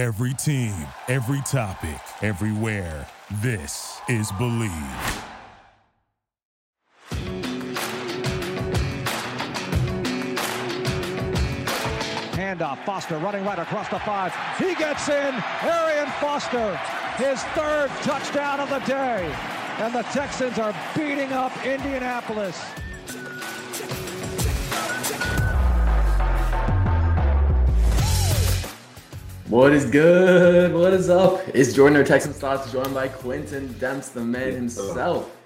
Every team, every topic, everywhere. This is Believe. Handoff. Foster running right across the five. He gets in. Arian Foster, his third touchdown of the day. And the Texans are beating up Indianapolis. What is good? What is up? It's Jordan, our Texans thoughts, joined by Quintin Demps, the man himself.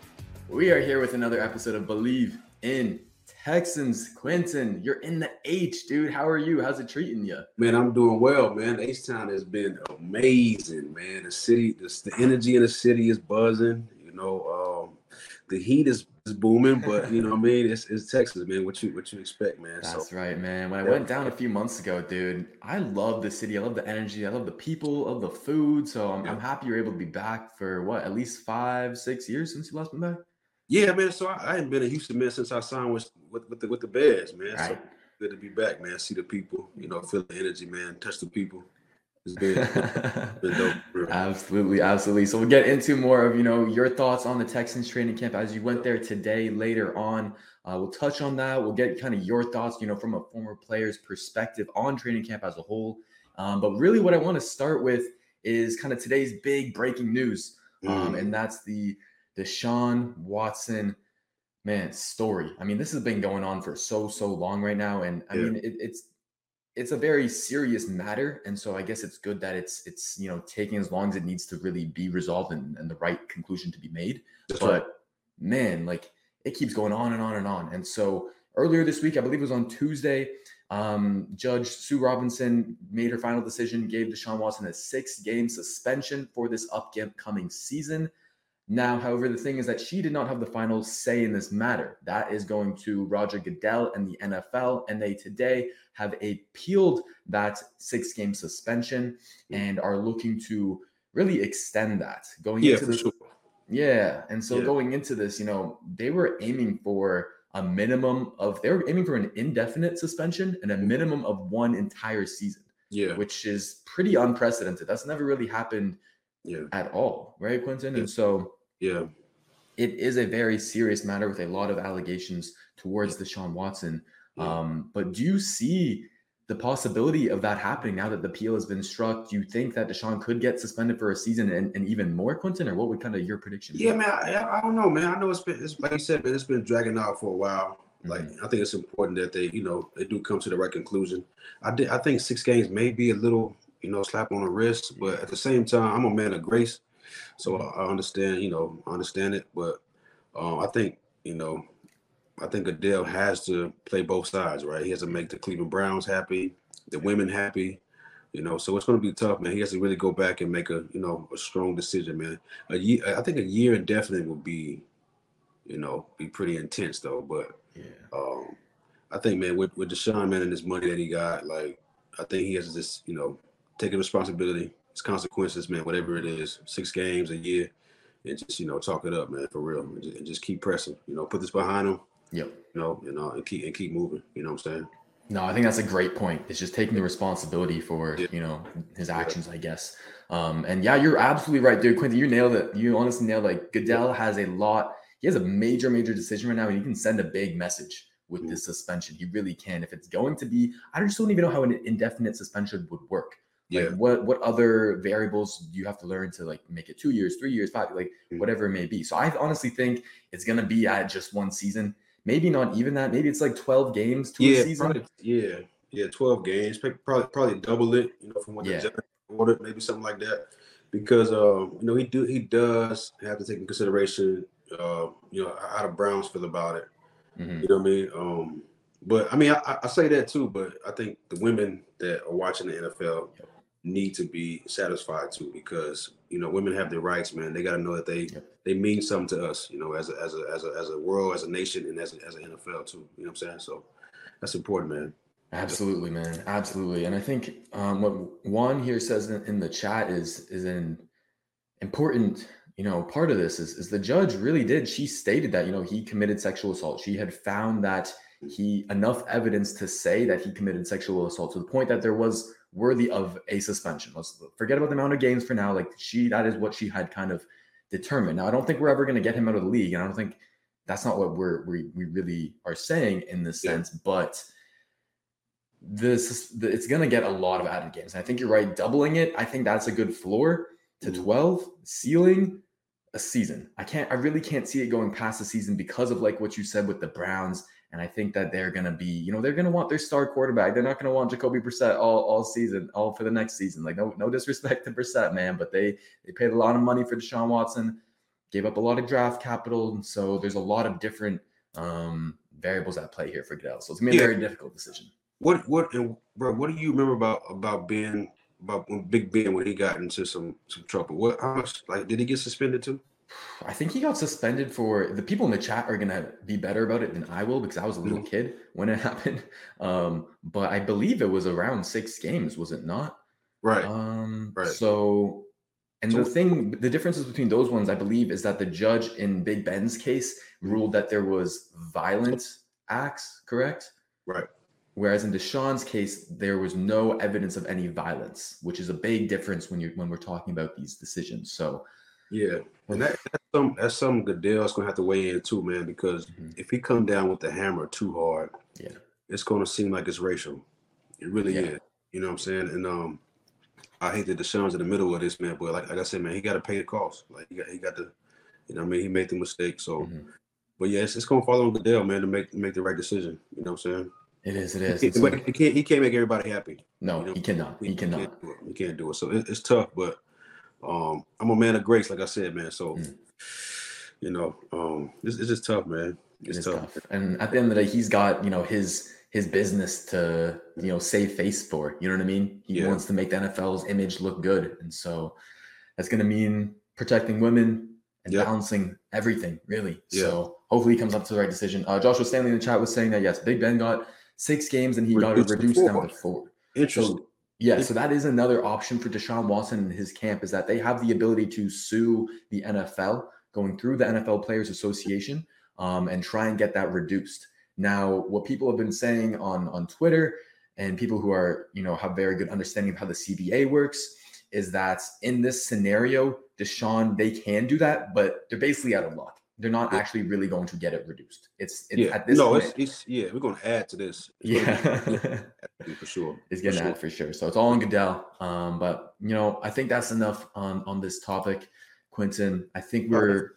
We are here with another episode of Believe in Texans. Quintin, you're in the H, dude. How are you? How's it treating you? Man, I'm doing well, man. H Town has been amazing, man. The city, the, the energy in the city is buzzing. You know, um, the heat is, is booming, but you know, what I mean, it's, it's Texas, man. What you what you expect, man? That's so, right, man. When I Yeah. went down a few months ago, dude, I love the city. I love the energy. I love the people. I love the food. So I'm, I'm happy you're able to be back for what, at least five, six years since you last been back? yeah, man. So I, I ain't been in Houston, man, since I signed with with, with the with the Bears, man. So good to be back, man. See the people, you know, feel the energy, man. Touch the people. Absolutely, absolutely. So we'll get into more of you know your thoughts on the Texans training camp as you went there today. Later on, uh, we'll touch on that. We'll get kind of your thoughts, you know, from a former player's perspective on training camp as a whole. Um, but really, what I want to start with is kind of today's big breaking news, um, Mm. and that's the Deshaun Watson man story. I mean, this has been going on for so so long right now, and I Yeah. mean, it, it's it's a very serious matter, and so I guess it's good that it's it's you know taking as long as it needs to really be resolved and, and the right conclusion to be made. That's right. But man, like it keeps going on and on and on. And so earlier this week, I believe it was on Tuesday, um, Judge Sue Robinson made her final decision, gave Deshaun Watson a six-game suspension for this upcoming season. Now, however, the thing is that she did not have the final say in this matter. That is going to Roger Goodell and the NFL, and they today have appealed that six-game suspension mm. and are looking to really extend that going Yeah, into this. sure. Yeah, and so Yeah. going into this, you know, they were aiming for a minimum of they were aiming for an indefinite suspension and a mm. minimum of one entire season, Yeah, which is pretty unprecedented. That's never really happened yeah, at all, right, Quintin? Yeah. And so yeah. it is a very serious matter with a lot of allegations towards Deshaun Watson. Yeah. Um, but do you see the possibility of that happening now that the appeal has been struck? Do you think that Deshaun could get suspended for a season and, and even more, Quintin? Or what would kind of your prediction be? Yeah, man. I, I don't know, man. I know it's been, it's, like you said, man. It's been dragging out for a while. Like Mhm. I think it's important that they, you know, they do come to the right conclusion. I did. I think six games may be a little, you know, slap on the wrist, but at the same time, I'm a man of grace, so I, understand. You know, I understand it. But um, I think, you know, I think Goodell has to play both sides, right? He has to make the Cleveland Browns happy, the women happy. You know, so it's going to be tough, man. He has to really go back and make a, you know, a strong decision, man. A year, I think a year indefinite would be, you know, be pretty intense though. But Yeah. um, I think, man, with with Deshaun, man, and this money that he got, like, I think he has this, you know, taking responsibility, his consequences, man, whatever it is, six games a year, and just you know, talk it up, man, for real, and just, and just keep pressing. You know, put this behind him, Yep. you know, you know, and keep and keep moving. You know what I'm saying? No, I think that's a great point. It's just taking the responsibility for Yeah. you know his actions, I guess. Um, and yeah, you're absolutely right, dude. Quincy, you nailed it. You honestly nailed it. Like Goodell has a lot. He has a major, major decision right now, and he can send a big message with Mhm. this suspension. He really can. If it's going to be, I just don't even know how an indefinite suspension would work. Like Yeah, what what other variables do you have to learn to like make it two years, three years, five, like Mhm. whatever it may be. So I honestly think it's gonna be at just one season. Maybe not even that. Maybe it's like 12 games to a yeah, season. probably, yeah, yeah, twelve games, probably probably double it. You know, from what Yeah. the ordered, maybe something like that. Because um, you know, he do he does have to take in consideration, uh, you know, how the Browns feel about it. Mhm. You know what I mean? Um, but I mean, I- I, say that too. But I think the women that are watching the NFL. Need to be satisfied too, because you know, women have their rights, man. They got to know that they they mean something to us, you know, as a as a as a as a world, as a nation, and as a, as an NFL too. You know what I'm saying? So that's important, man. Absolutely, man. Absolutely. And I think um, what Juan here says in, in the chat is is an important, you know, part of this is, is the judge really did. She stated that, you know, he committed sexual assault. She had found that he enough evidence to say that he committed sexual assault to the point that there was worthy of a suspension. Let's forget about the amount of games for now. Like she, that is what she had kind of determined. Now, I don't think we're ever going to get him out of the league, and I don't think that's not what we're we, we really are saying in this yeah. sense. But this it's going to get a lot of added games. And I think you're right. Doubling it, I think that's a good floor to mm-hmm. 12 ceiling a season. I can't, I really can't see it going past the season because of like what you said with the Browns. And I think that they're going to be, you know, they're going to want their star quarterback. They're not going to want Jacoby Brissett all, all season, all for the next season. Like no, no disrespect to Brissett, man, but they they paid a lot of money for Deshaun Watson, gave up a lot of draft capital, and so there's a lot of different um, variables at play here for Goodell. So it's gonna be a very difficult decision. What what and bro? What do you remember about about Ben about Big Ben when he got into some some trouble? What how much like did he get suspended too? I think he got suspended for the people in the chat are gonna be better about it than I will because I was a little mm-hmm. kid when it happened. Um, but I believe it was around six games, was it not? Right. Um, right. So, and so, the thing, the differences between those ones, I believe, is that the judge in Big Ben's case ruled that there was violent acts, correct? Right. Whereas in Deshaun's case, there was no evidence of any violence, which is a big difference when you when we're talking about these decisions. So yeah, and that, that's some that's something Goodell's gonna have to weigh in too, man. Because mm-hmm. if he come down with the hammer too hard, yeah, it's gonna seem like it's racial. It really yeah. is. You know what I'm saying? And um, I hate that Deshaun's in the middle of this, man. But like, like I said, man, he got to pay the cost. Like he got he got to, you know, I mean, he made the mistake. So, mm-hmm. but yeah, it's, it's gonna fall on Goodell, man, to make make the right decision. You know what I'm saying? It is. It is. He can't, he can't, he can't make everybody happy. No, you know? he cannot. He, he cannot. Can't he can't do it. So it, it's tough, but um, I'm a man of grace, like I said, man. So, mm. you know, um, it's, it's just tough, man. It's it tough. tough. And at the end of the day, he's got you know his his business to you know save face for. You know what I mean? He yeah. wants to make the NFL's image look good, and so that's going to mean protecting women and yeah. balancing everything, really. Yeah. So hopefully, he comes up to the right decision. Uh, Joshua Stanley in the chat was saying that yes, Big Ben got six games and he reduced got reduced down to four. Interesting. So, yeah, so that is another option for Deshaun Watson and his camp is that they have the ability to sue the NFL going through the NFL Players Association um, and try and get that reduced. Now, what people have been saying on on Twitter and people who are you know have very good understanding of how the CBA works is that in this scenario, Deshaun they can do that, but they're basically out of luck they're not yeah. actually really going to get it reduced. It's, it's yeah. at this no, point, it's, it's yeah, we're going to add to this. Yeah, for sure. It's getting for sure. for sure. So it's all in Goodell. Um, but you know, I think that's enough on on this topic, Quintin. I think we're,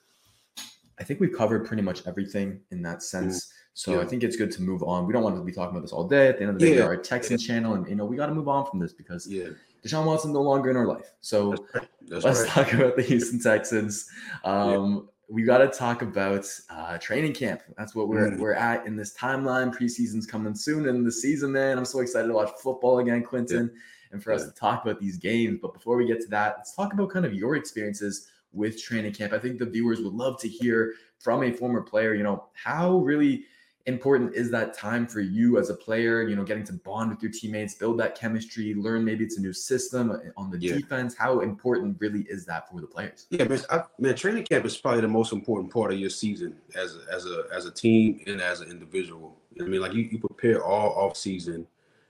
I think we've covered pretty much everything in that sense. Mm-hmm. So yeah. I think it's good to move on. We don't want to be talking about this all day. At the end of the day, yeah. we are a Texans channel, and you know we got to move on from this because yeah. Deshaun Watson no longer in our life. So That's right. That's let's right. talk about the Houston Texans. Um, we got to talk about uh, training camp. That's what we're mm. we're at in this timeline. Preseason's coming soon, and the season, man, I'm so excited to watch football again, Quintin, yeah. and for yeah. us to talk about these games. But before we get to that, let's talk about kind of your experiences with training camp. I think the viewers would love to hear from a former player. You know how really important is that time for you as a player you know getting to bond with your teammates build that chemistry learn maybe it's a new system uh, on the yeah. defense. How important really is that for the players? Yeah man, I, man training camp is probably the most important part of your season as a, as a as a team and as an individual. I mean? Like you, you prepare all off season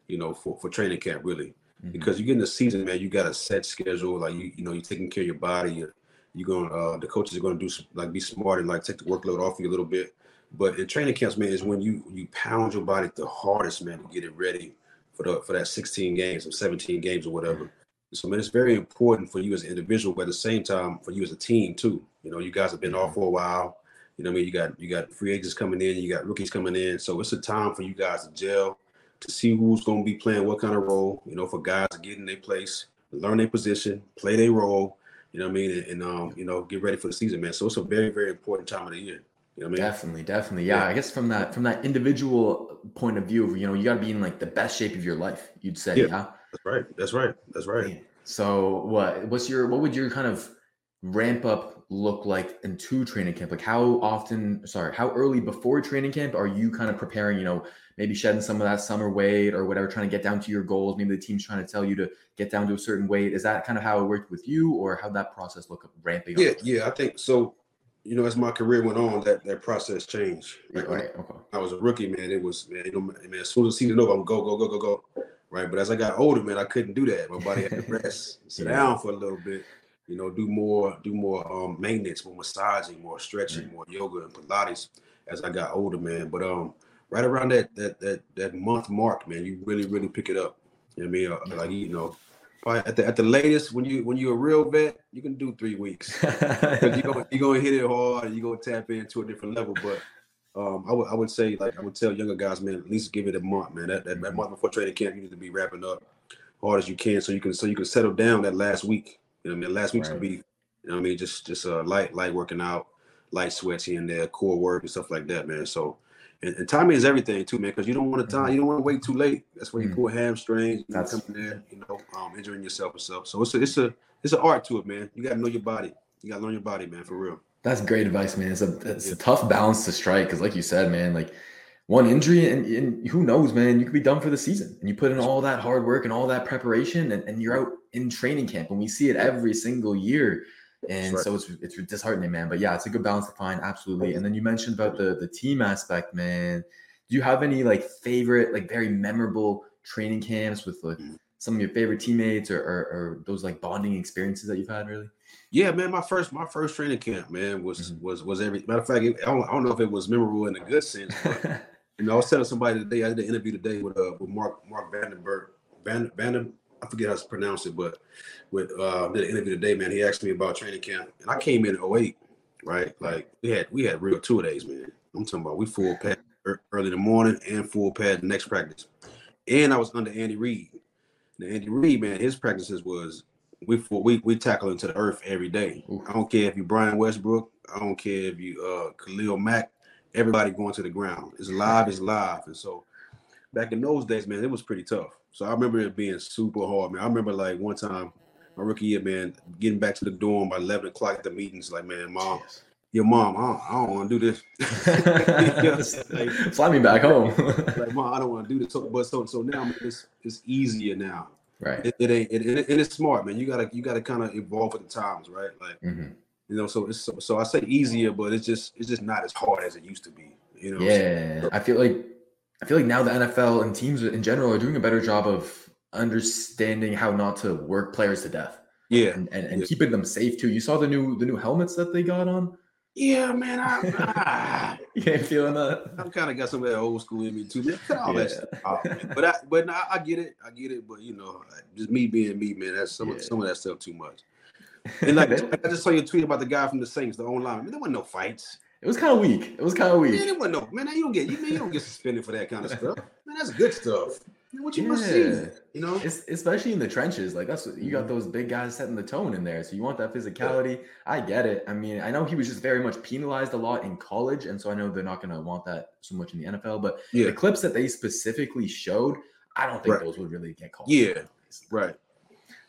you know for, for training camp really. Mm-hmm. because you get in the season man you got a set schedule like you you know you're taking care of your body. You're, you're going uh the coaches are going to do like be smart and like take the workload off you a little bit but in training camps, man, is when you you pound your body the hardest, man, to get it ready for the for that 16 games or 17 games or whatever. So man, it's very important for you as an individual, but at the same time for you as a team too. You know, you guys have been off for a while. You know, I mean, you got you got free agents coming in, you got rookies coming in. So it's a time for you guys to gel, to see who's going to be playing what kind of role. You know, for guys to get in their place, learn their position, play their role. You know what I mean, and, and um, you know, get ready for the season, man. So it's a very very important time of the year. You know I mean? Definitely, definitely. Yeah, yeah, I guess from that from that individual point of view, you know, you got to be in like the best shape of your life. You'd say, yeah. yeah? That's right. That's right. That's right. So, what what's your what would your kind of ramp up look like into training camp? Like how often? Sorry, how early before training camp are you kind of preparing? You know, maybe shedding some of that summer weight or whatever, trying to get down to your goals. Maybe the team's trying to tell you to get down to a certain weight. Is that kind of how it worked with you, or how that process look ramping? Yeah, up? yeah. I think so you know, as my career went on, that that process changed. Like right. Okay. I was a rookie, man. It was man, you know, man. As soon as season over, I'm go, go, go, go, go. right? But as I got older, man, I couldn't do that. My body had to rest, sit yeah. down for a little bit, you know, do more, do more um, maintenance, more massaging, more stretching, more yoga and Pilates as I got older, man. But um, right around that that that that month mark, man, you really really pick it up. You know I mean, uh, like you know, at the at the latest when you when you're a real vet, you can do three weeks. you're gonna you're gonna hit it hard and you're gonna tap into a different level. But um, I would I would say like I would tell younger guys, man, at least give it a month, man. That, that, that month before training camp, you need to be wrapping up hard as you can so you can so you can settle down that last week. You know, I mean, last week's right. to be, you know, I mean, just just uh, light light working out, light sweats here and there, core work and stuff like that, man. So and, and timing is everything too, man, because you don't want to time, mm-hmm. you don't want to wait too late. That's where you mm. pull hamstrings, you That's coming there, you know, um, injuring yourself and stuff. So it's a it's a it's an art to it, man. You gotta know your body. You gotta learn your body, man, for real. That's great advice, man. It's a it's yeah. a tough balance to strike because, like you said, man, like one injury and, and, who knows, man, you could be done for the season. And you put in all that hard work and all that preparation, and, and you're out in training camp, and we see it every single year. And right. so it's it's disheartening, man. But yeah, it's a good balance to find, absolutely. And then you mentioned about the the team aspect, man. Do you have any like favorite, like very memorable training camps with like mm. some of your favorite teammates or, or, or those like bonding experiences that you've had, really? Yeah, man. My first my first training camp, man, was mm-hmm. was was every matter of fact. I, don't, I don't know if it was memorable in a good sense, but you know, I was telling somebody today. I did an interview today with uh with Mark Mark Vandenberg Van Vanden I forget how to pronounce it, but with uh did an interview today, man. He asked me about training camp, and I came in 08, right? Like we had we had real two days, man. I'm talking about we full pad early in the morning and full pad the next practice, and I was under Andy Reid. The Andy Reid, man, his practices was we we we tackle into the earth every day. I don't care if you Brian Westbrook. I don't care if you uh Khalil Mack. Everybody going to the ground. It's live. It's live. And so back in those days, man, it was pretty tough. So I remember it being super hard, man. I remember like one time, my rookie year, man, getting back to the dorm by eleven o'clock at the meetings, like, man, mom, your mom, I don't, I don't want to do this. like, Fly me back home. like, mom, I don't want to do this. So, but so so now man, it's it's easier now. Right. It, it ain't it, it, it is smart, man. You gotta you gotta kind of evolve with the times, right? Like mm-hmm. you know, so it's so, so I say easier, but it's just it's just not as hard as it used to be. You know. Yeah, I feel like I feel like now the NFL and teams in general are doing a better job of understanding how not to work players to death. Yeah, and, and, and yeah. keeping them safe too. You saw the new the new helmets that they got on. Yeah, man. I, I you ain't feeling that. I've kind of got some of that old school in me too. Oh, man, all yeah. that stuff off, But I, but I, I, get it. I get it. But you know, just me being me, man. That's some yeah. of, some of that stuff too much. And like I just saw your tweet about the guy from the Saints, the online. Man, there wasn't no fights. It was kind of weak. It was kind of weak. Man, it wasn't no man. You don't get you man. You don't get suspended for that kind of stuff. Man, that's good stuff. Man, what you yeah. must see, you know, it's, especially in the trenches. Like that's what, you got those big guys setting the tone in there. So you want that physicality. I get it. I mean, I know he was just very much penalized a lot in college, and so I know they're not going to want that so much in the NFL. But yeah. the clips that they specifically showed, I don't think right. those would really get called. Yeah, right.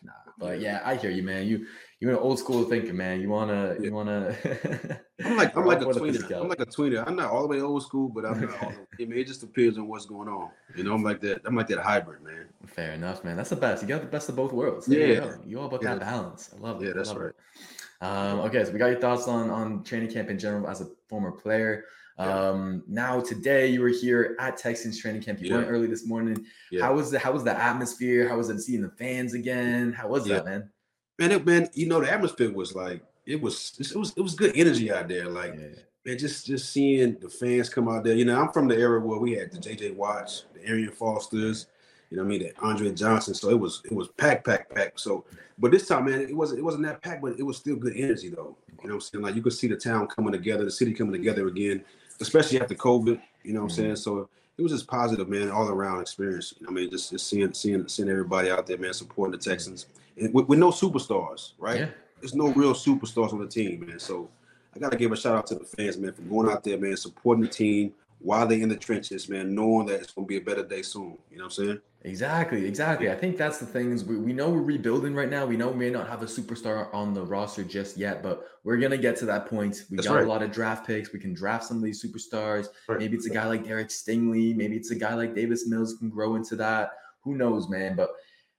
Nah, but yeah, I hear you, man. You you're an old school thinking, man. You wanna, yeah. you wanna. I'm like, I'm like a tweeter. I'm like a tweeter. I'm not all the way old school, but I'm not. All the, I mean, it just depends on what's going on. You know, I'm like that. I'm like that hybrid, man. Fair enough, man. That's the best. You got the best of both worlds. There yeah, you, you all about yeah. that balance. I love it. Yeah, that's right. It. Um, okay, so we got your thoughts on on training camp in general as a former player. Um, now today you were here at Texans training camp. You yeah. went early this morning. Yeah. How was the how was the atmosphere? How was it seeing the fans again? How was that, man? Man, it, man, you know, the atmosphere was like it was it was it was good energy out there. Like yeah. man, just just seeing the fans come out there. You know, I'm from the era where we had the JJ Watts, the Arian Fosters, you know, I mean, the Andre Johnson. So it was it was packed, packed, packed. So, but this time, man, it wasn't it wasn't that packed, but it was still good energy though. You know, I'm saying like you could see the town coming together, the city coming together again, especially after COVID. You know, what mm-hmm. I'm saying so. It was just positive, man, all around experience. I mean, just, just seeing seeing seeing everybody out there, man, supporting the Texans with, with no superstars, right? Yeah. There's no real superstars on the team, man. So I gotta give a shout out to the fans, man, for going out there, man, supporting the team while they're in the trenches, man, knowing that it's gonna be a better day soon. You know what I'm saying? Exactly, exactly. I think that's the things we, we know we're rebuilding right now. We know we may not have a superstar on the roster just yet, but we're gonna get to that point. We that's got right. a lot of draft picks. We can draft some of these superstars. Right. Maybe it's a guy like Derek Stingley. Maybe it's a guy like Davis Mills can grow into that. Who knows, man? But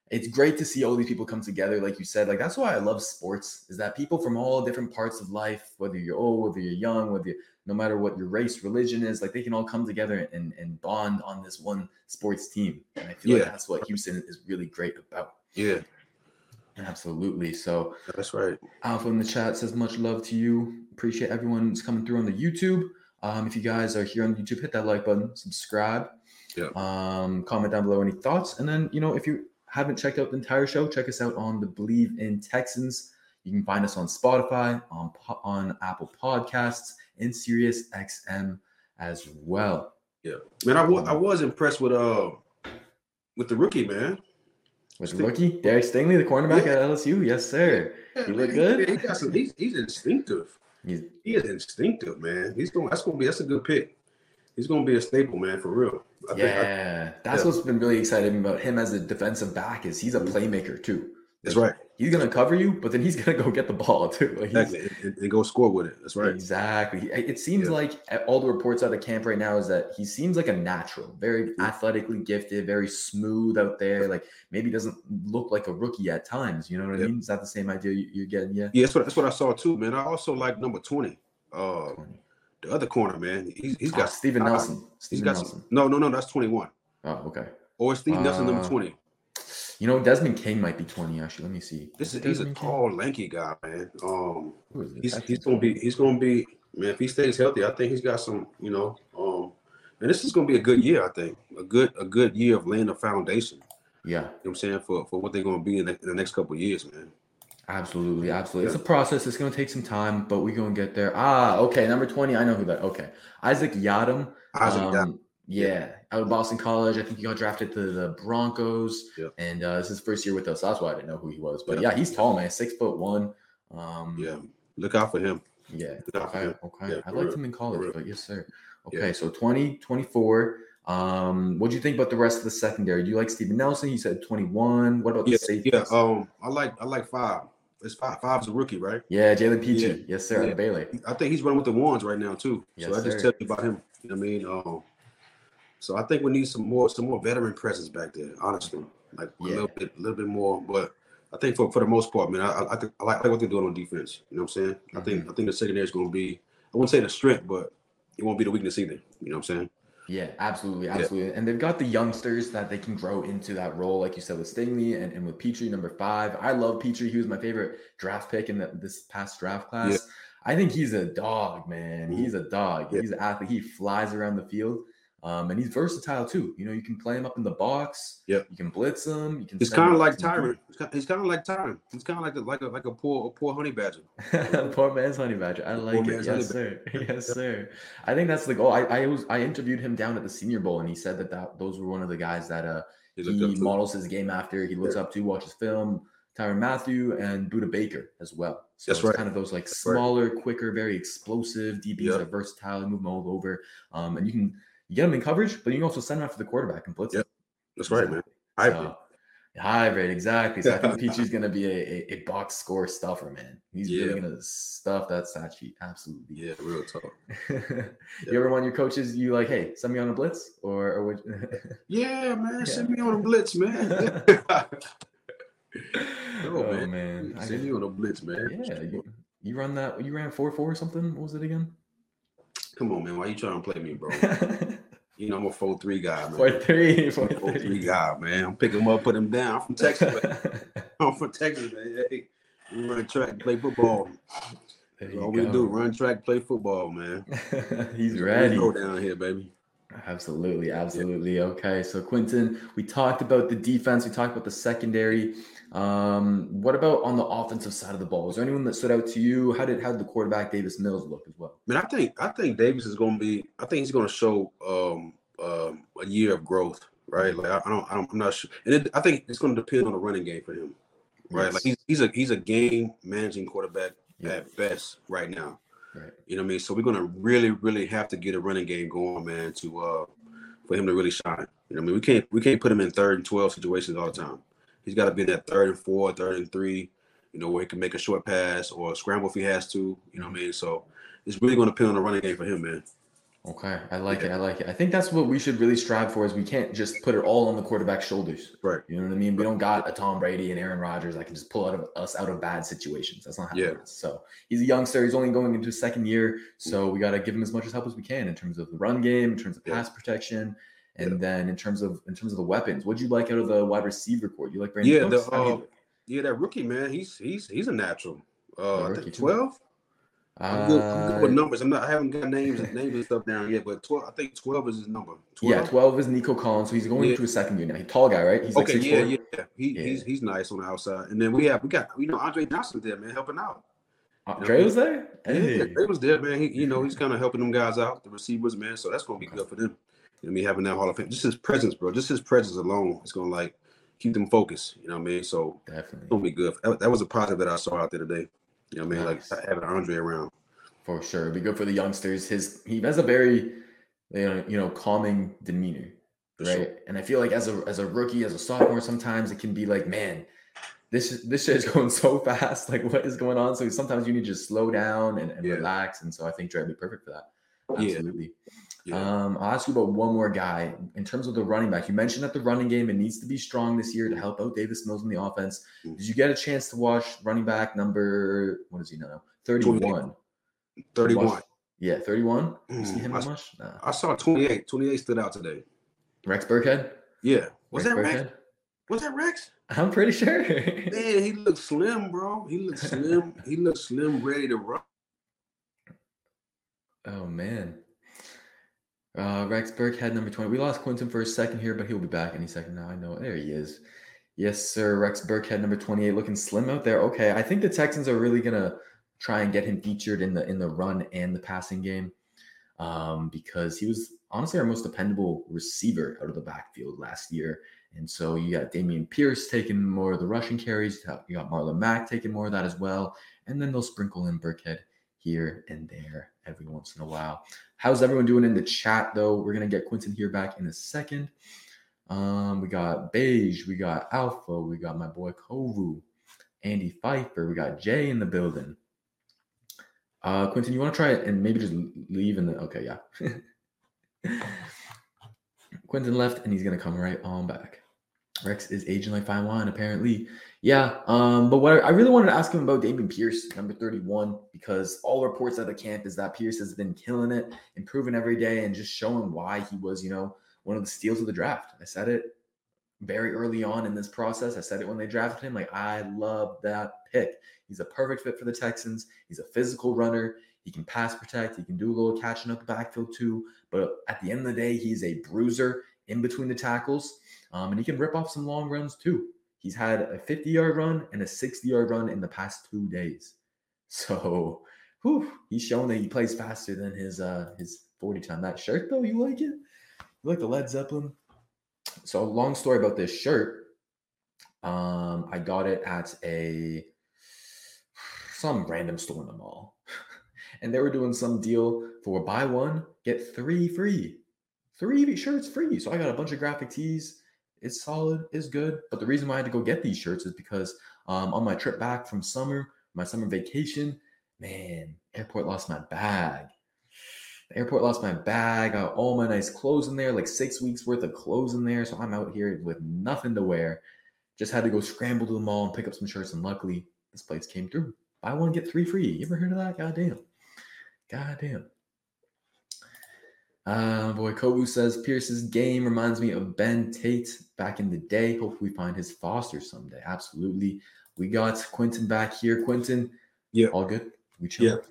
it's great to see all these people come together, like you said. Like that's why I love sports, is that people from all different parts of life, whether you're old, whether you're young, whether you no matter what your race, religion is, like they can all come together and, and bond on this one sports team. And I feel Yeah. like that's what Houston is really great about. Yeah, Absolutely. So that's right. Alpha in the chat says much love to you. Appreciate everyone who's coming through on the YouTube. Um, if you guys are here on YouTube, hit that like button, subscribe. Yep. Um, comment down below any thoughts. And then, you know, if you haven't checked out the entire show, check us out on the Believe in Texans. You can find us on Spotify, on on Apple Podcasts, and Sirius XM as well. Yeah, man, I wa- I was impressed with uh with the rookie man. With the rookie, Derek Stingley, the cornerback Yeah. at LSU. Yes, sir. Yeah, He look man, good? He, got some, he's, he's instinctive. He's He is instinctive, man. He's going. That's going to be. That's a good pick. He's going to be a staple, man, for real. I think. I, yeah, that's yeah. what's been really exciting about him as a defensive back is he's a playmaker too. that's right. He's gonna cover you, but then he's gonna go get the ball too. Like Exactly, and, and go score with it. That's right. Exactly. It seems Yeah. like all the reports out of camp right now is that he seems like a natural, very athletically gifted, very smooth out there. Like maybe doesn't look like a rookie at times. You know what I mean? Is that the same idea you- you're getting? Yeah. Yeah, that's what that's what I saw too, man. I also like number twenty. Uh, the other corner, man. He's he's Ah, got Steven I- Nelson. He's Steven got Nelson. some, no, no, no. That's twenty one. Oh, okay. Or Steve Nelson, number Uh, twenty. You know, Desmond King might be 20 actually. Let me see. This is it he's a Desmond King? tall, lanky guy, man. Um, Who is it? he's he's gonna be he's gonna be man. If he stays healthy, I think he's got some, you know. Um, and this is gonna be a good year. I think a good a good year of laying a foundation. Yeah. You know what I'm saying for for what they're gonna be in the, in the next couple of years, man. Absolutely, absolutely. It's a process. It's going to take some time, but we're going to get there. Ah, okay. Number 20. I know who that. Okay. Isaac Yiadom. Isaac um, Yiadom. Yeah. Out of Boston College. I think he got drafted to the Broncos. Yeah. And uh, this is his first year with us. That's why I didn't know who he was. But Yeah. yeah, he's tall, man. Six foot one. Um, Yeah, look out for him. Yeah. Look out for Okay. him. Okay. Yeah, I liked real. him in college, but yes, sir. Okay. So 20, 24. Um, what do you think about the rest of the secondary? Do you like Steven Nelson? You said 21. What about Yeah, the safeties? yeah. Um, I like I like five. It's five. Five's a rookie, right? Yeah, Jalen Pitre. Yeah. Yes, sir. Yeah. Baylor. I think he's running with the ones right now too. Yes, so I just sir. tell you about him. You know what I mean? Um, so I think we need some more some more veteran presence back there. Honestly, like Yeah. a little bit a little bit more. But I think for, for the most part, man, I, I, I, think- like, I like what they're doing on defense. You know what I'm saying? I think Mm-hmm. I think the secondary is going to be. I wouldn't say the strength, but it won't be the weakness either. You know what I'm saying? Yeah, absolutely, absolutely. And they've got the youngsters that they can grow into that role, like you said with Stingley and, and with Pitre, number five. I love Pitre. He was my favorite draft pick in the, this past draft class. Yeah. I think he's a dog, man. Mm-hmm. He's a dog. Yeah. He's an athlete. He flies around the field. Um, and he's versatile too. You know, you can play him up in the box. Yep. You can blitz him. You can. He's kind of like to the deep. Tyrann. He's kind, of like Tyrann. He's kind of like a, like a like a poor a poor honey badger. Poor man's honey badger. I like it. Yes, sir. Yes, sir. I think that's the goal. I I was I interviewed him down at the Senior Bowl, and he said that, that those were one of the guys that uh He he, looked up to. models his game after. He looks up to, watches film. Tyrann Mathieu and Budda Baker as well. So That's it's right. kind of those like That's right. smaller, quicker, very explosive DBs Yep. that are versatile, move them all over. Um, and you can you get them in coverage, but you can also send them after the quarterback and blitz. Yep. That's right, man. So, Hybrid. hybrid, exactly. So I think Pitre's gonna be a, a, a box score stuffer, man. He's Yeah. really gonna stuff that stat sheet. Absolutely. Yeah, real talk. you ever want your coaches, you like, hey, send me on a blitz? Or, or would Yeah, man. Yeah. Send me on a blitz, man. oh, man. man. Send me on a blitz, man. yeah, you, you run that you ran 4 4 or something? What was it again? Come on, man. Why you trying to play me, bro? You know I'm a four three guy, man. 4 3. 4 Four three guy, man. I'm picking him up, put him down. I'm from Texas. I'm from Texas, man. Hey, run track, play football. There That's you all we do. Run track, play football, man. He's ready. Go down here, baby. Absolutely, absolutely. Okay, so Quintin, we talked about the defense, we talked about the secondary. Um, what about on the offensive side of the ball? Is there anyone that stood out to you? How did how did the quarterback Davis Mills look as well? Man, I think I think Davis is going to be. I think he's going to show um, um, a year of growth, right? Like I, I don't, I don't, I'm not sure, and it, I think it's going to depend on the running game for him, right? Like he's he's a he's a game managing quarterback Yeah. at best right now. Right. You know what I mean? So we're gonna really, really have to get a running game going, man, to uh for him to really shine. You know what I mean? We can't we can't put him in third and twelve situations all the time. He's got to be in that third and four, third and three, you know, where he can make a short pass or scramble if he has to. You know what I mean? So it's really gonna depend on the running game for him, man. Okay, I like it. I like it. I think that's what we should really strive for. Is we can't just put it all on the quarterback's shoulders. Right. You know what I mean? We don't got a Tom Brady and Aaron Rodgers that can just pull out of us out of bad situations. That's not happening. Yeah. So he's a youngster. He's only going into his second year. So mm-hmm. we got to give him as much as help as we can in terms of the run game, in terms of Yeah. pass protection, and Yeah. then in terms of in terms of the weapons. What'd you like out of the wide receiver court? You like Brandin Yeah, Cooks? the, How do you- uh, Yeah, that rookie man, he's he's he's a natural. Uh, I think too. twelve. I'm good, I'm good with Uh, numbers. I'm not. I haven't got names and names and stuff down yet, but twelve. I think twelve is his number. 12? yeah, 12 is Nico Collins. So he's going Yeah. into his second year now. He's a tall guy, right? He's Okay. 6'4". yeah, yeah. He, Yeah. He's he's nice on the outside, and then we have we got you know Andre Johnson there, man, helping out. Uh, Dre was there? Yeah, Hey. Dre was there, man. He, you know, he's kind of helping them guys out, the receivers, man. So that's gonna be good for them. You know, me having that Hall of Fame, just his presence, bro. Just his presence alone is gonna like keep them focused. You know what I mean? So Definitely. gonna be good. That, that was a positive that I saw out there today. You know what I mean? Nice. Like having Andre around. For sure. It'd be good for the youngsters. His he has a very you know, you know calming demeanor. For Right. sure. And I feel like as a as a rookie, as a sophomore, sometimes it can be like, man, this this shit is going so fast. Like, what is going on? So sometimes you need to just slow down and, and Yeah. relax. And so I think Dre would be perfect for that. Absolutely. Yeah. Um, I'll ask you about one more guy in terms of the running back. You mentioned that the running game it needs to be strong this year to help out Davis Mills in the offense. Mm. Did you get a chance to watch running back number what is he now? 31. Thirty-one. Watch- Yeah, 31. You see Mm, him I much? Nah. I saw 28. 28 stood out today. Rex Burkhead? Yeah. Was Rex that Rex? Was that Rex? I'm pretty sure. Man, he looks slim, bro. He looks slim. he looks slim, ready to run. oh man. Uh, Rex Burkhead, number 20. We lost Quintin for a second here, but he'll be back any second now. I know. There he is. Yes, sir. Rex Burkhead, number 28, looking slim out there. Okay. I think the Texans are really gonna try and get him featured in the in the run and the passing game. Um, because he was honestly our most dependable receiver out of the backfield last year. And so you got Dameon Pierce taking more of the rushing carries. You got Marlon Mack taking more of that as well. And then they'll sprinkle in Burkhead here and there every once in a while. How's everyone doing in the chat though? We're gonna get Quintin here back in a second. Um, we got Beige, we got Alpha, we got my boy Kovu, Andy Pfeiffer, we got Jay in the building. Uh, Quintin, you want to try it and maybe just leave and then okay, yeah. Quintin left and he's gonna come right on back. Rex is aging like fine wine, apparently. Yeah. Um, but what I really wanted to ask him about Dameon Pierce, number 31, because all reports at the camp is that Pierce has been killing it, improving every day, and just showing why he was, you know, one of the steals of the draft. I said it very early on in this process. I said it when they drafted him. Like, I love that pick. He's a perfect fit for the Texans. He's a physical runner. He can pass protect. He can do a little catching up the backfield too. But at the end of the day, he's a bruiser in between the tackles. Um, and he can rip off some long runs too. He's had a 50 yard run and a 60 yard run in the past two days. So whew, he's shown that he plays faster than his uh his 40 time. That shirt though, you like it? You like the Led Zeppelin? So long story about this shirt. Um, I got it at a some random store in the mall. and they were doing some deal for buy one, get three free. Three shirts free. So I got a bunch of graphic tees. It's solid, it's good. But the reason why I had to go get these shirts is because um, on my trip back from summer, my summer vacation, man, airport lost my bag. The airport lost my bag. I got all my nice clothes in there, like six weeks worth of clothes in there. So I'm out here with nothing to wear. Just had to go scramble to the mall and pick up some shirts. And luckily, this place came through. Buy one, get three free. You ever heard of that? God damn. Uh, boy, Kovu says Pierce's game reminds me of Ben Tate back in the day. Hope we find his Foster someday. Absolutely. We got Quintin back here. Quintin, Yeah. all good. We chill.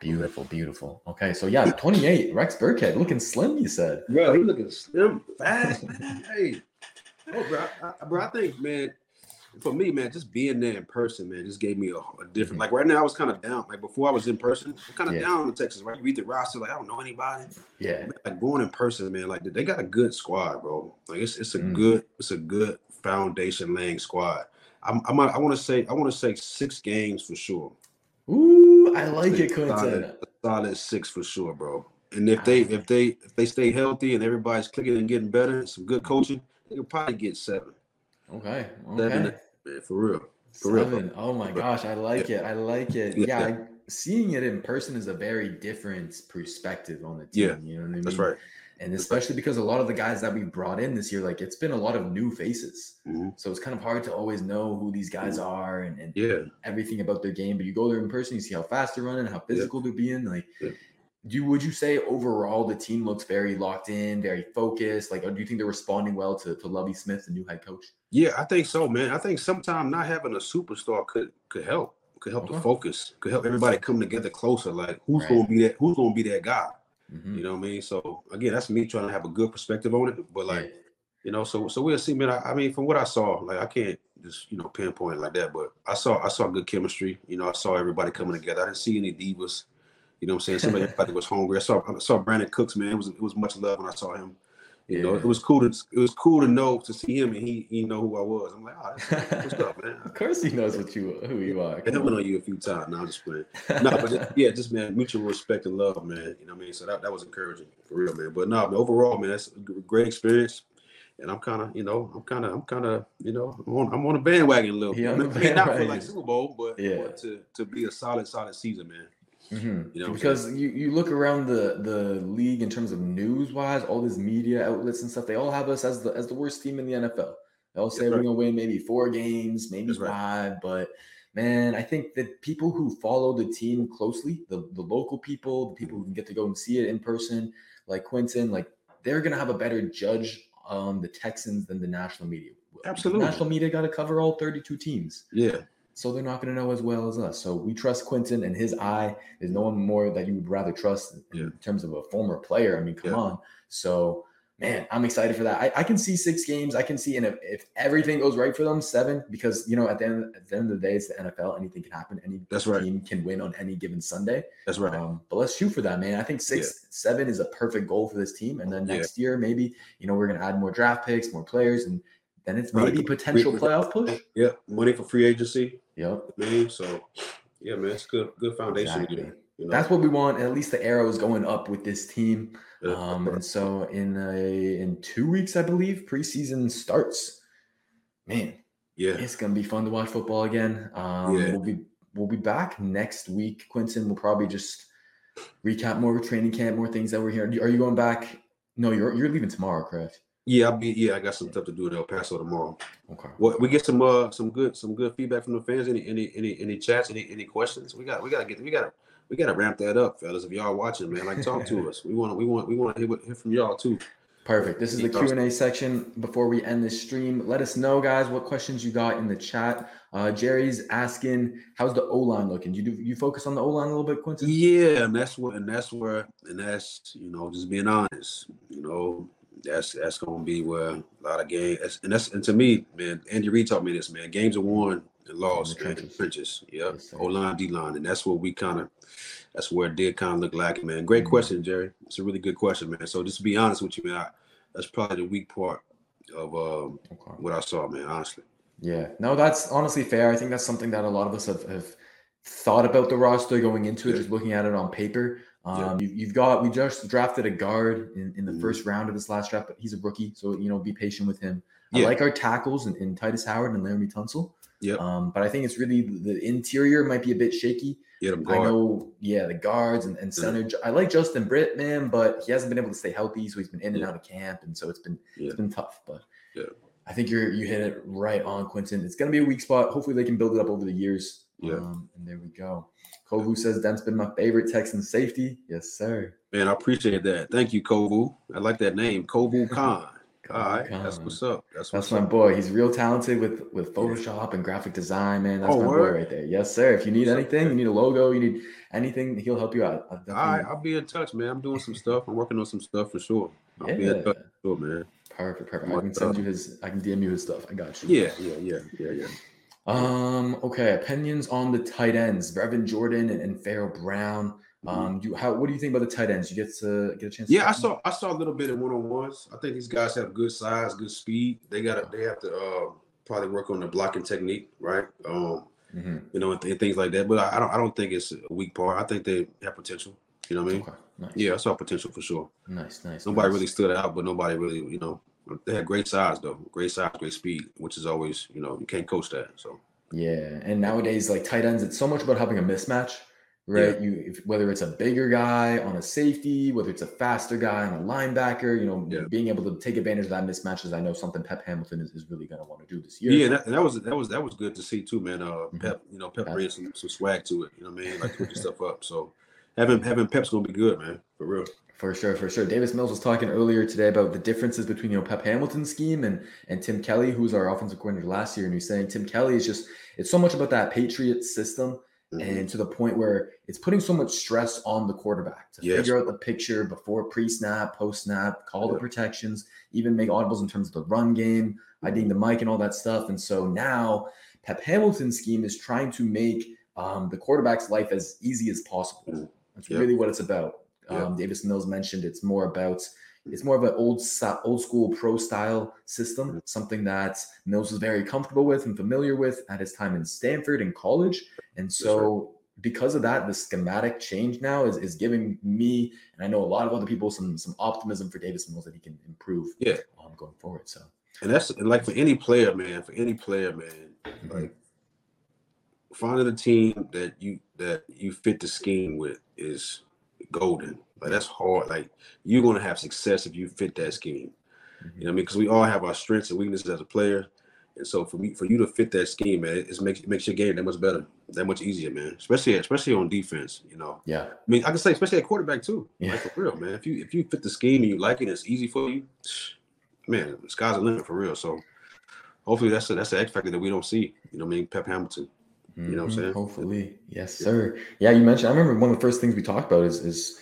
Beautiful, beautiful. Okay, so yeah, 28. Rex Burkhead looking slim. You said. Bro, he looking slim, fast, man. Hey, oh, bro, I- bro, I think, man, for me, man, just being there in person, man, just gave me a, a different. Like right now, I was kind of down. Like before, I was in person, I'm kind of Yeah. down in Texas. Right, you read the roster, like I don't know anybody. Yeah. Like going in person, man, like they got a good squad, bro. Like it's it's a Mm. good it's a good foundation laying squad. I'm, I'm I want to say I want to say six games for sure. Ooh, I like it, Quintin. solid six for sure, bro. And if they if they if they stay healthy and everybody's clicking and getting better, some good coaching, they could probably get seven. Okay. Okay. man, for real. For real, Oh my gosh, I like it. I like it. Yeah. Yeah, I, seeing it in person is a very different perspective on the team. Yeah, you know what I mean? That's right. And especially because a lot of the guys that we brought in this year, like it's been a lot of new faces. Mhm. So it's kind of hard to always know who these guys are and, and Yeah. everything about their game. But you go there in person, you see how fast they're running, how physical they're being. Like, Yeah. Do you, would you say overall the team looks very locked in, very focused? Like, or do you think they're responding well to, to Lovie Smith, the new head coach? Yeah, I think so, man. I think sometimes not having a superstar could could help. Could help Okay. the focus. Could help everybody come together closer. Like who's Right. gonna be that? Who's gonna be that guy? Mhm. You know what I mean? So again, that's me trying to have a good perspective on it. But like, Yeah. you know, so so we'll see, man. I, I mean, from what I saw, like I can't just you know pinpoint it like that, but I saw I saw good chemistry. You know, I saw everybody coming together. I didn't see any divas. You know what I'm saying? Somebody everybody was hungry. I saw I saw Brandin Cooks, man. It was it was much love when I saw him. You know, it was cool to it was cool to know to see him and he he know who I was. I'm like, oh, that's, what's up, man? of course, he knows what you who you are. I Come went on. you a few times. Now I'm just playing. No, but just, yeah, just man, mutual respect and love, man. You know what I mean? So that, that was encouraging for real, man. But no, overall, man, that's a great experience. And I'm kind of, you know, I'm kind of, I'm kind of, you know, I'm on, I'm on a bandwagon a little bit. I on the mean, I mean, not for like Super Bowl, but, Yeah. to to be a solid, solid season, man. Mhm. You know because you, you look around the the league in terms of news wise, all these media outlets and stuff, they all have us as the as the worst team in the NFL. They all say That's we're right. gonna win maybe four games, maybe That's right. five, but man, I think that people who follow the team closely, the the local people, the people who can get to go and see it in person, like Quintin, like they're gonna have a better judge on the Texans than the national media. will. The Absolutely. national media got to cover all 32 teams Yeah, so they're not going to know as well as us. So we trust Quintin and his eye. There's no one more that you would rather trust in Yeah. terms of a former player. I mean, come Yeah. on. So man, I'm excited for that. I, I can see six games. I can see, and if, if everything goes right for them, seven. Because you know, at the end at the end of the day, it's the NFL. Anything can happen. Any That's right. team can win on any given Sunday. that's right. Um, but let's shoot for that, man. I think six, seven is a perfect goal for this team. And then Yeah. next year, maybe you know we're going to add more draft picks, more players, and then it's maybe potential We- playoff push. Yeah, money for free agency, Yep. man. So yeah, man, it's good, good foundation. Exactly. again, You know? That's what we want. At least the arrow is going up with this team. Yeah, Um, and so in a in two weeks, I believe, preseason starts. Man, yeah, it's gonna be fun to watch football again. Um, Yeah. we'll be we'll be back next week. Quintin we'll probably just recap more training camp, more things that we're here. Are you going back? No, you're you're leaving tomorrow, correct? Yeah. I'll be yeah. I got some stuff to do at El Paso tomorrow. Okay. What we get some uh some good some good feedback from the fans. Any any any any chats? Any any questions? We got we got to get we got to we got to ramp that up, fellas. If y'all watching, man, like talk to us. We want we want we want to hear, hear from y'all too. Perfect. This is the Q and A section. Before we end this stream, let us know, guys, what questions you got in the chat. Uh, Jerry's asking, "How's the O line looking? You do you focus on the O line a little bit, Quintin?" Yeah, and that's what and that's where and that's you know just being honest. You know that's that's gonna be where a lot of games and that's and to me, man, Andy Reid taught me this, man. Games are won and lost In the trenches. Yep, O line, D line, and that's what we kind of that's where it did kind of look like, man. Great Mhm. question, Jerry. It's a really good question, man. So just to be honest with you, man, I, that's probably the weak part of um, Okay. what I saw, man. Honestly. Yeah, no, that's honestly fair. I think that's something that a lot of us have, have thought about the roster going into it, Yeah. just looking at it on paper. Yeah. Um, you, you've got we just drafted a guard in, in the Mhm. first round of this last draft, but he's a rookie, so you know, be patient with him. I like our tackles in, in Tytus Howard and Laremy Tunsil. Yep. Um, but I think it's really the, interior might be a bit shaky. Yeah, I know, yeah, the guards and, and Yeah. center. I like Justin Britt, man, but he hasn't been able to stay healthy, so he's been in and Yeah. out of camp, and so it's been Yeah. it's been tough. But Yeah. I think you're you hit it right on, Quintin. It's gonna be a weak spot. Hopefully, they can build it up over the years. Yeah. Um, and there we go. Kovu says Demps' been my favorite Texan safety. Yes, sir. Man, I appreciate that. Thank you, Kovu. I like that name, Kovu Khan. All right, that's what's up. That's what's That's my up. boy. He's real talented with with Photoshop and graphic design, man. That's Oh, my boy right there. Yes, sir. If you need anything, you need a logo, you need anything, he'll help you out. I'll All right, I'll be in touch, man. I'm doing some stuff. I'm working on some stuff for sure. I'll be Yeah. in touch, for sure, man. Perfect, perfect. I can send uh, you his. I can DM you his stuff. I got you. Yeah, yeah, yeah, yeah, yeah. Um. Okay. Opinions on the tight ends, Brevin Jordan and, and Pharaoh Brown. Um. You how? What do you think about the tight ends? You get to get a chance. to Mm-hmm. Yeah, I to them? saw I saw a little bit of one on ones. I think these guys have good size, good speed. They got they have to uh, probably work on the blocking technique, right? Um, Mhm. you know, and, th- things like that. But I, I don't I don't think it's a weak part. I think they have potential. You know what I mean? Okay. Nice. Yeah, I saw potential for sure. Nice. Nice. Nobody nice. really stood out, but nobody really, you know, they had great size though, great size, great speed, which is always, you know, you can't coach that. So Yeah, and nowadays, like tight ends, it's so much about having a mismatch. right? Yeah. You if, whether it's a bigger guy on a safety, whether it's a faster guy on a linebacker, you know, Yeah. being able to take advantage of that mismatch is I know something Pep Hamilton is, is really going to want to do this year. Yeah, and that, that was that was that was good to see too, man. Uh, Mhm. Pep, you know, Pep brings some, some swag to it. You know what I mean? Like switching stuff up. So having having Pep's gonna be good, man, for real. For sure, for sure. Davis Mills was talking earlier today about the differences between you know Pep Hamilton's scheme and and Tim Kelly, who's our offensive coordinator last year, and he's saying Tim Kelly is just it's so much about that Patriot system, Mhm. and to the point where it's putting so much stress on the quarterback to Yes. figure out the picture before pre-snap, post-snap, call the protections, even make audibles in terms of the run game, IDing the Mike, and all that stuff. And so now Pep Hamilton's scheme is trying to make um, the quarterback's life as easy as possible. That's really what it's about. Um, Davis Mills mentioned it's more about it's more of an old old school pro style system, Mhm. something that Mills was very comfortable with and familiar with at his time in Stanford and college. And so because of that, the schematic change now is, is giving me and I know a lot of other people some some optimism for Davis Mills that he can improve Yeah. um, going forward. So And that's like for any player, man, for any player, man, Mhm. like finding a team that you that you fit the scheme with is golden. Like that's hard. Like you're gonna have success if you fit that scheme. You know what I mean? Because we all have our strengths and weaknesses as a player. And so for me, for you to fit that scheme, man, it makes it makes your game that much better, that much easier, man. Especially especially on defense, you know. yeah, I mean, I can say especially at quarterback too. Yeah. Like for real, man. If you if you fit the scheme and you like it, it's easy for you. Man, the sky's the limit for real. So hopefully that's a, that's the X factor that we don't see. You know, what I mean, Pep Hamilton. You know what I'm Mhm, saying? Hopefully, yes, sir. Yeah, you mentioned. I remember one of the first things we talked about is is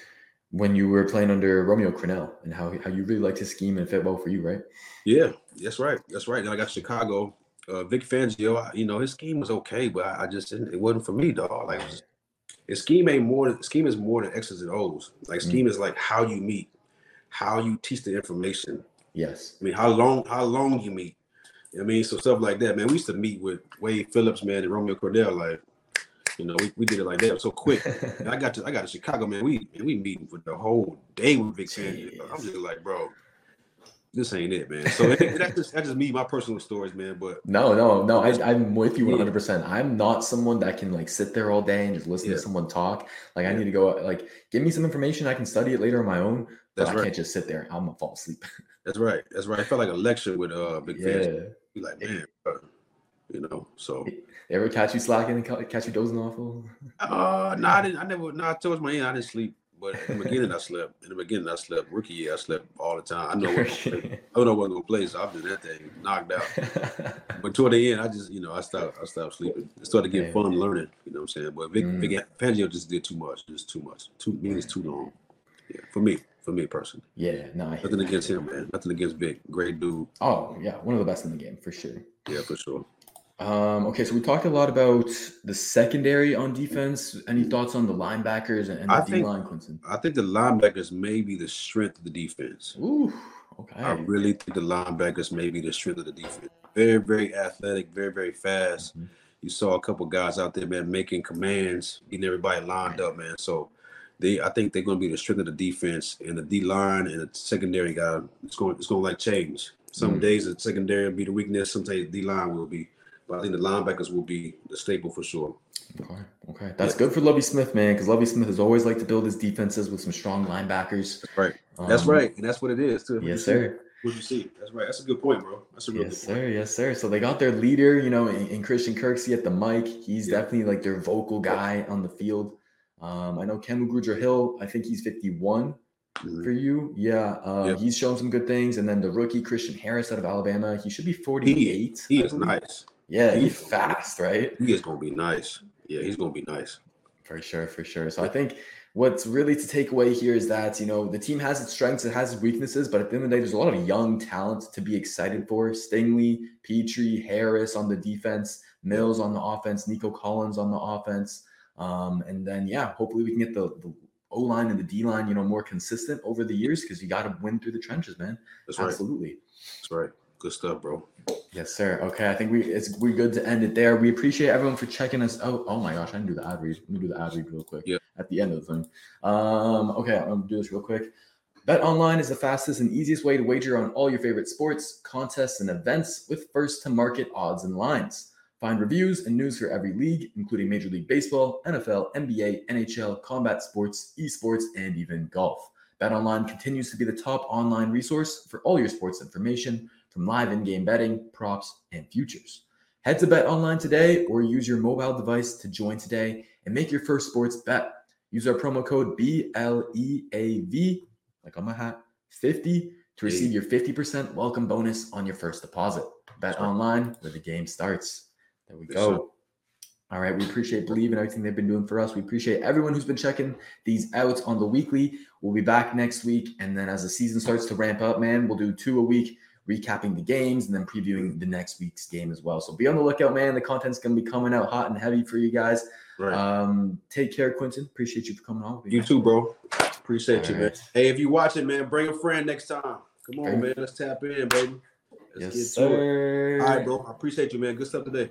when you were playing under Romeo Crennel and how how you really liked his scheme and it fit well for you, right? Yeah, that's right. That's right. Then I got Chicago. Uh, Vic Fangio, I- you know, his scheme was okay, but I, I just didn't, it wasn't for me, dog. Like his scheme ain't more. Scheme is more than X's and O's. Like Mm. scheme is like how you meet, how you teach the information. Yes. I mean, how long how long you meet. You know what I mean, so stuff like that, man. We used to meet with Wade Phillips, man, and Romeo Crennel, like, you know, we, we did it like that so quick. And I got to I got to Chicago, man. We man, we meet for the whole day with Vic Fangio. I'm just like, bro, this ain't it, man. So that- that's just that's just me, my personal stories, man. But No, no, no. I, I'm with you Yeah. 100. percent I'm not someone that can like sit there all day and just listen Yeah. to someone talk. Like I need to go like give me some information. I can study it later on my own. But That's I right. can't just sit there. I'm gonna fall asleep. that's right. That's right. I felt like a lecture with uh Big yeah. Be like, man, bro. you know. So ever catch you slacking and ca- catch you dozing off? Uh no, I didn't. I never. No, towards my end, I didn't sleep. But in the beginning, I slept. In the beginning, I slept. Rookie year, I slept all the time. I know. What, I don't know what gonna play, so I'm just that thing knocked out. But toward the end, I just, you know, I stopped. I stopped sleeping. It started getting fun learning. You know what I'm saying? But Vic, Mm. Vic Fangio just did too much. Just too much. Too means too long. Yeah, for me. For me personally. yeah, no, Nothing against him, man. Nothing against Vic. Great dude. Oh yeah, one of the best in the game for sure. Yeah, for sure. Um, okay, so we talked a lot about the secondary on defense. Any thoughts on the linebackers and, the D line, Quintin? I think the linebackers may be the strength of the defense. Ooh, okay. I really think the linebackers may be the strength of the defense. Very, very athletic, very, very fast. Mhm. You saw a couple guys out there, man, making commands, getting everybody lined up, man. So they, I think they're going to be the strength of the defense, and the D line and the secondary guy. It's going, it's going to like change. Some Mhm. days the secondary will be the weakness. Some days the D line will be, but I think the linebackers will be the staple for sure. Okay, okay. That's good for Lovie Smith, man, because Lovie Smith has always liked to build his defenses with some strong linebackers. Right. That's Um, right, and that's what it is too. Yes, sir. What you see? That's right. That's a good point, bro. That's a real Yes, good point. sir. Yes, sir. So they got their leader, you know, in, in Christian Kirksey at the mic. He's Yeah. definitely like their vocal guy on the field. Um, I know Kamu Grugier-Hill, I think he's 51 Mhm. for you. Yeah, uh, Yeah. he's shown some good things. And then the rookie Christian Harris out of Alabama, he should be 48. He I is nice. Yeah, he he's fast, right? He is gonna be nice. Yeah, he's gonna be nice. For sure, for sure. So I think what's really to take away here is that you know the team has its strengths, it has its weaknesses, but at the end of the day, there's a lot of young talent to be excited for. Stingley, Pitre, Harris on the defense, Mills on the offense, Nico Collins on the offense, um, and then yeah, hopefully we can get the, the O line and the D line, you know, more consistent over the years because you got to win through the trenches, man. That's right. Absolutely. That's right. Good stuff, bro. Yes, sir. Okay, I think we it's we're good to end it there. We appreciate everyone for checking us out. Oh my gosh, I didn't do the ad read. Let me do the ad read real quick. Yeah. At the end of the thing. Um, okay, I'm gonna do this real quick. BetOnline is the fastest and easiest way to wager on all your favorite sports, contests, and events with first to market odds and lines. Find reviews and news for every league, including Major League Baseball, NFL, NBA, NHL, combat sports, esports, and even golf. BetOnline continues to be the top online resource for all your sports information, from live in-game betting, props, and futures. Head to BetOnline today or use your mobile device to join today and make your first sports bet. Use our promo code BLEAV, like on my hat, 50 to receive your 50% welcome bonus on your first deposit. BetOnline where the game starts. There we go. All right. We appreciate Bleav and everything they've been doing for us. We appreciate everyone who's been checking these out on the weekly. We'll be back next week. And then as the season starts to ramp up, man, we'll do two a week, recapping the games and then previewing the next week's game as well. So be on the lookout, man. The content's going to be coming out hot and heavy for you guys. Right. Um, take care, Quintin. Appreciate you for coming on. you too, bro. Appreciate All you, man. Hey, if you watching, man, bring a friend next time. Come on, Bring- man. Let's tap in, baby. Yes, Let's get to it. sir. All right, bro. I appreciate you, man. Good stuff today.